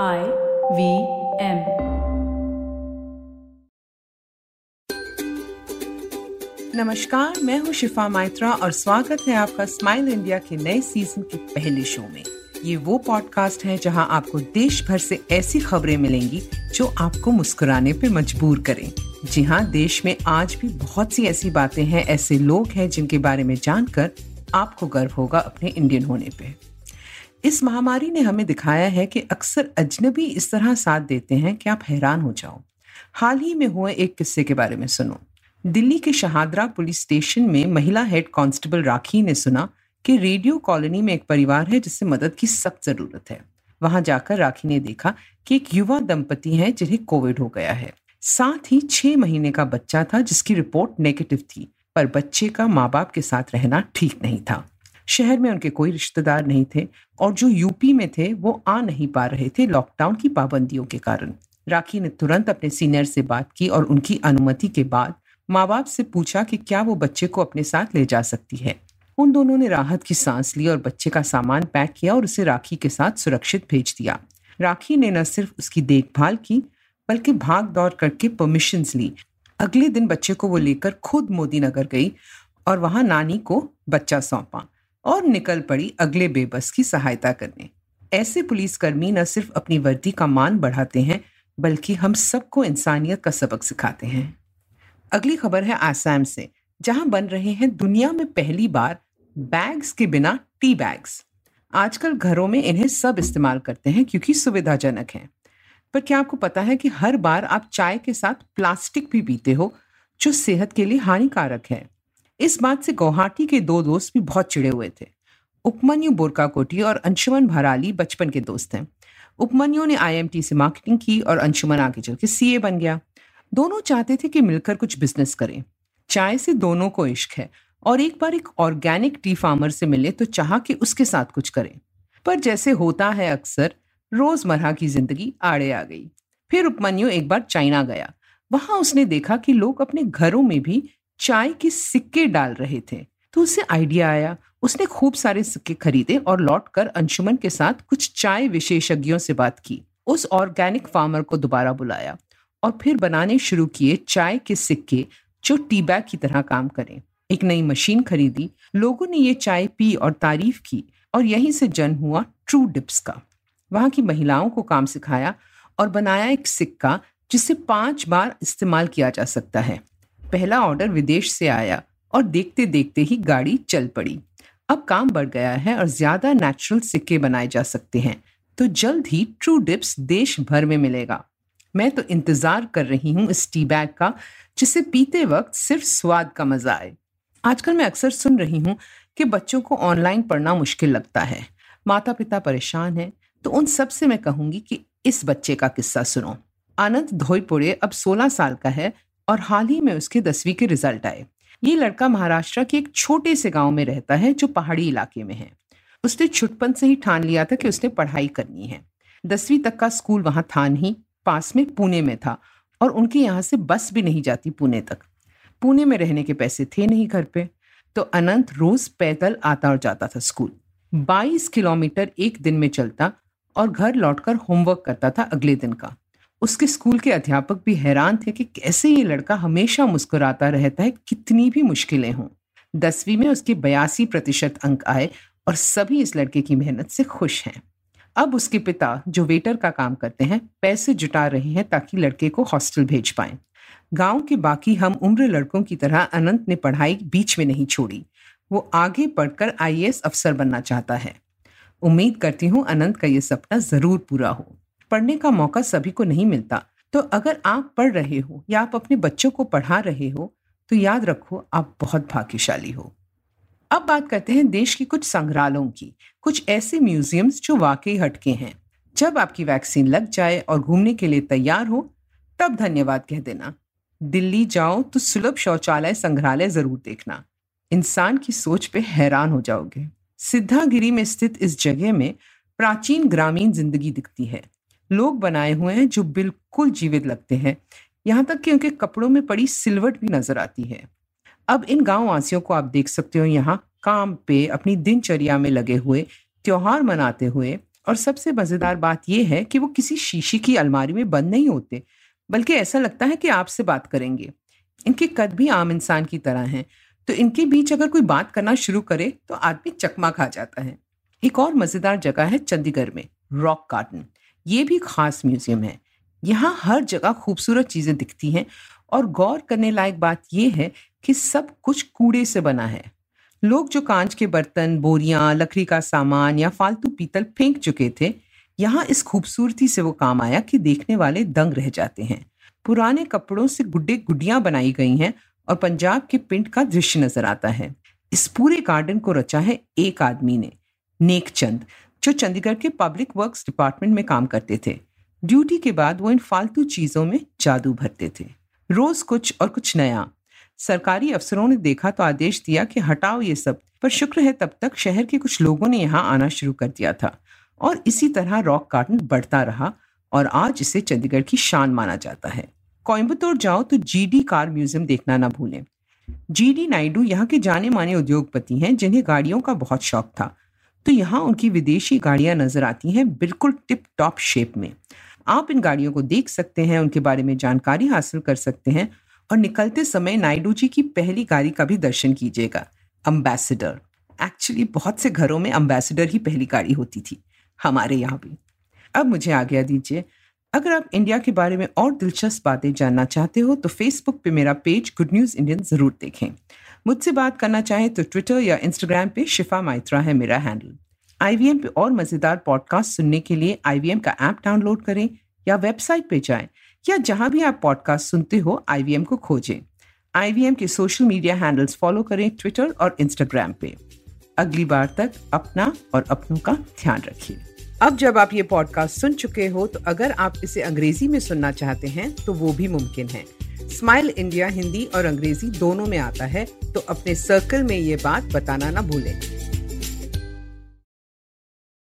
I V M नमस्कार, मैं हूँ शिफा माइत्रा और स्वागत है आपका स्माइल इंडिया के नए सीज़न के पहले शो में। ये वो पॉडकास्ट है जहाँ आपको देश भर से ऐसी खबरें मिलेंगी जो आपको मुस्कुराने पे मजबूर करें। जी हाँ देश में आज भी बहुत सी ऐसी बातें हैं, ऐसे लोग हैं जिनके बारे में जानकर आपको गर्व होगा अपने इंडियन होने पे। इस महामारी ने हमें दिखाया है कि अक्सर अजनबी इस तरह साथ देते हैं कि आप हैरान हो जाओ। हाल ही में हुए एक किस्से के बारे में सुनो। दिल्ली के शहादरा पुलिस स्टेशन में महिला हेड कांस्टेबल राखी ने सुना कि रेडियो कॉलोनी में एक परिवार है जिससे मदद की सख्त ज़रूरत है। वहाँ जाकर राखी ने देखा कि एक युवा दंपति हैं जिन्हें कोविड हो गया है। साथ ही छह महीने का बच्चा था जिसकी रिपोर्ट नेगेटिव थी, पर बच्चे का माँ बाप के साथ रहना ठीक नहीं था। शहर में उनके कोई रिश्तेदार नहीं थे और जो यूपी में थे, वो आ नहीं पा रहे थे लॉकडाउन की पाबंदियों के कारण। राखी ने तुरंत अपने सीनियर से बात की और उनकी अनुमति के बाद माँ बाप से पूछा कि क्या वो बच्चे को अपने साथ ले जा सकती है। उन दोनों ने राहत की सांस ली और बच्चे का सामान पैक किया और उसे राखी के साथ सुरक्षित भेज दिया। राखी ने न सिर्फ़ उसकी देखभाल की, बल्कि भाग दौड़ करके परमिशन ली। अगले दिन बच्चे को वो लेकर खुद मोदी नगर गई और वहाँ नानी को बच्चा सौंपा। और निकल पड़ी अगले बेबस की सहायता करने। ऐसे पुलिसकर्मी न सिर्फ़ अपनी वर्दी का मान बढ़ाते हैं, बल्कि हम सबको इंसानियत का सबक सिखाते हैं। अगली खबर है आसाम से, जहाँ बन रहे हैं दुनिया में पहली बार बैग्स के बिना टी बैग्स। आजकल घरों में इन्हें सब इस्तेमाल करते हैं क्योंकि सुविधाजनक हैं। पर क्या आपको पता है कि हर बार आप चाय के साथ प्लास्टिक भी पीते हो, जो सेहत के लिए हानिकारक है? इस बात से गुवाहाटी के दो दोस्त भी बहुत चिड़े हुए थे। उपमन्यु बोरकाकोटी और अंशुमन भराली बचपन के दोस्त हैं। उपमन्यु ने आईएमटी से मार्केटिंग की और अंशुमन आगे चल के सीए बन गया। दोनों चाहते थे कि मिलकर कुछ बिज़नेस करें। चाय से दोनों को इश्क है और एक बार एक ऑर्गेनिक टी फार्मर से मिले तो चाह कि उसके साथ कुछ करें। पर जैसे होता है अक्सर, रोज़मर्रा की ज़िंदगी आड़े आ गई। फिर उपमन्यु एक बार चाइना गया। वहाँ उसने देखा कि लोग अपने घरों में भी चाय के सिक्के डाल रहे थे। तो उसे आइडिया आया। उसने खूब सारे सिक्के खरीदे और लौटकर अंशुमन के साथ कुछ चाय विशेषज्ञों से बात की। उस ऑर्गेनिक फार्मर को दोबारा बुलाया और फिर बनाने शुरू किए चाय के सिक्के जो टी बैग की तरह काम करें। एक नई मशीन खरीदी। लोगों ने ये चाय पी और तारीफ़ की और यहीं से जन्म हुआ ट्रू डिप्स का। वहाँ की महिलाओं को काम सिखाया और बनाया एक सिक्का जिसे पाँच बार इस्तेमाल किया जा सकता है। पहला ऑर्डर विदेश से आया और देखते देखते ही गाड़ी चल पड़ी। अब काम बढ़ गया है और ज़्यादा नेचुरल सिक्के बनाए जा सकते हैं। तो जल्द ही ट्रू डिप्स देश भर में मिलेगा। मैं तो इंतज़ार कर रही हूँ इस टी बैग का, जिसे पीते वक्त सिर्फ़ स्वाद का मज़ा आए। आजकल मैं अक्सर सुन रही हूँ कि बच्चों को ऑनलाइन पढ़ना मुश्किल लगता है। माता पिता परेशान हैं तो उन सबसे मैं कहूँगी कि इस बच्चे का किस्सा सुनो। आनंद धोईपुड़े अब 16 साल का है और हाल ही में उसके दसवीं के रिज़ल्ट आए। ये लड़का महाराष्ट्र के एक छोटे से गाँव में रहता है, जो पहाड़ी इलाके में है। उसने छुटपन से ही ठान लिया था कि उसने पढ़ाई करनी है। दसवीं तक का स्कूल वहाँ था नहीं, पास में पुणे में था और उनके यहाँ से बस भी नहीं जाती पुणे तक। पुणे में रहने के पैसे थे नहीं घर पे तो अनंत रोज पैदल आता और जाता था स्कूल। 22 किलोमीटर एक दिन में चलता और घर लौटकर होमवर्क करता था अगले दिन का। उसके स्कूल के अध्यापक भी हैरान थे कि कैसे ये लड़का हमेशा मुस्कुराता रहता है, कितनी भी मुश्किलें हों। दसवीं में उसके बयासी प्रतिशत अंक आए और सभी इस लड़के की मेहनत से खुश हैं। अब उसके पिता, जो वेटर का काम करते हैं, पैसे जुटा रहे हैं ताकि लड़के को हॉस्टल भेज पाए। गाँव के बाकी हम उम्र लड़कों की तरह अनंत ने पढ़ाई बीच में नहीं छोड़ी। वो आगे पढ़कर आईएएस अफसर बनना चाहता है। उम्मीद करती हूँ अनंत का ये सपना ज़रूर पूरा हो। पढ़ने का मौका सभी को नहीं मिलता। तो अगर आप पढ़ रहे हो या आप अपने बच्चों को पढ़ा रहे हो तो याद रखो, आप बहुत भाग्यशाली हो। अब बात करते हैं देश की कुछ संग्रहालयों की। कुछ ऐसे म्यूजियम्स जो वाकई हटके हैं। जब आपकी वैक्सीन लग जाए और घूमने के लिए तैयार हो, तब धन्यवाद कह देना। दिल्ली जाओ तो सुलभ शौचालय संग्रहालय ज़रूर देखना। इंसान की सोच पे हैरान हो जाओगे। सिद्धागिरी में स्थित इस जगह में प्राचीन ग्रामीण ज़िंदगी दिखती है। लोग बनाए हुए हैं जो बिल्कुल जीवित लगते हैं। यहाँ तक कि उनके कपड़ों में पड़ी सिलवट भी नज़र आती है। अब इन गाँव वासियों को आप देख सकते हो यहाँ काम पे अपनी दिनचर्या में लगे हुए, त्योहार मनाते हुए और सबसे मज़ेदार बात यह है कि वो किसी शीशे की अलमारी में बंद नहीं होते, बल्कि ऐसा लगता है कि आपसे बात करेंगे। इनके कद भी आम इंसान की तरह हैं। तो इनके बीच अगर कोई बात करना शुरू करे तो आदमी चकमा खा जाता है। एक और मज़ेदार जगह है चंडीगढ़ में, रॉक गार्डन। ये भी खास म्यूज़ियम है। यहाँ हर जगह खूबसूरत चीज़ें दिखती हैं और गौर करने लायक बात यह है कि सब कुछ कूड़े से बना है। लोग जो कांच के बर्तन, बोरियाँ, लकड़ी का सामान या फालतू पीतल फेंक चुके थे, यहाँ इस खूबसूरती से वो काम आया कि देखने वाले दंग रह जाते हैं। पुराने कपड़ों से गुड्डे गुड्डियाँ बनाई गई हैं और पंजाब के पिंड का दृश्य नज़र आता है। इस पूरे गार्डन को रचा है एक आदमी ने नेक चंद जो चंडीगढ़ के पब्लिक वर्क्स डिपार्टमेंट में काम करते थे। ड्यूटी के बाद वो इन फालतू चीज़ों में जादू भरते थे। रोज कुछ और कुछ नया। सरकारी अफसरों ने देखा तो आदेश दिया कि हटाओ ये सब, पर शुक्र है तब तक शहर के कुछ लोगों ने यहाँ आना शुरू कर दिया था। और इसी तरह रॉक गार्डन बढ़ता रहा और आज इसे चंडीगढ़ की शान माना जाता है। कोयम्बतौर जाओ तो जीडी कार म्यूज़ियम देखना ना भूलें। जीडी नायडू यहाँ के जाने माने उद्योगपति हैं जिन्हें गाड़ियों का बहुत शौक था। तो यहाँ उनकी विदेशी गाड़ियाँ नज़र आती हैं बिल्कुल टिप टॉप शेप में। आप इन गाड़ियों को देख सकते हैं, उनके बारे में जानकारी हासिल कर सकते हैं और निकलते समय नायडू जी की पहली गाड़ी का भी दर्शन कीजिएगा अम्बेसडर एक्चुअली बहुत से घरों में अम्बेसडर ही पहली गाड़ी होती थी, हमारे यहाँ भी। अब मुझे आज्ञा दीजिए, अगर आप इंडिया के बारे में और दिलचस्प बातें जानना चाहते हो तो फेसबुक पे मेरा पेज गुड न्यूज़ इंडियन ज़रूर देखें। मुझसे बात करना चाहें तो ट्विटर या इंस्टाग्राम पे शिफा माइत्रा है मेरा हैंडल आई पे और मज़ेदार पॉडकास्ट सुनने के लिए आईवीएम का ऐप डाउनलोड करें या वेबसाइट पे जाएँ, या जहाँ भी आप पॉडकास्ट सुनते हो आईवीएम को खोजें. IVM के सोशल मीडिया हैंडल्स फॉलो करें ट्विटर और इंस्टाग्राम पे. अगली बार तक अपना और अपनों का ध्यान रखिए। अब जब आप ये पॉडकास्ट सुन चुके हो तो अगर आप इसे अंग्रेज़ी में सुनना चाहते हैं तो वो भी मुमकिन है। स्माइल इंडिया हिंदी और अंग्रेज़ी दोनों में आता है तो अपने सर्कल में ये बात बताना ना भूलें।